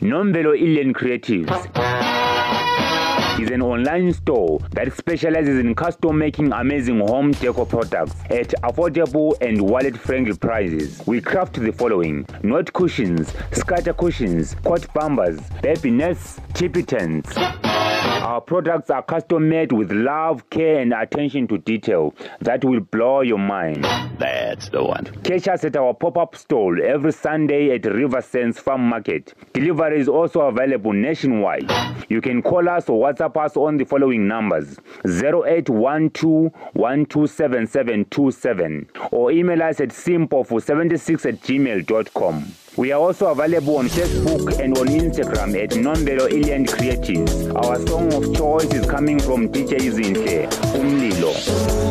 Nombelo Alien Creatives is an online store that specializes in custom making amazing home decor products at affordable and wallet friendly prices. We craft the following note cushions, scatter cushions, cot bumpers, baby nets, tippy tents. Our products are custom made with love, care, and attention to detail that will blow your mind. That's the one. Catch us at our pop up stall every Sunday at River Sands Farm Market. Delivery is also available nationwide. You can call us or WhatsApp us on the following numbers 0812 127727 or email us at simpofu76 at gmail.com. We are also available on Facebook and on Instagram at Nomvelo Eland Creatives. Our song of choice is coming from DJ Zinhle, Umlilo.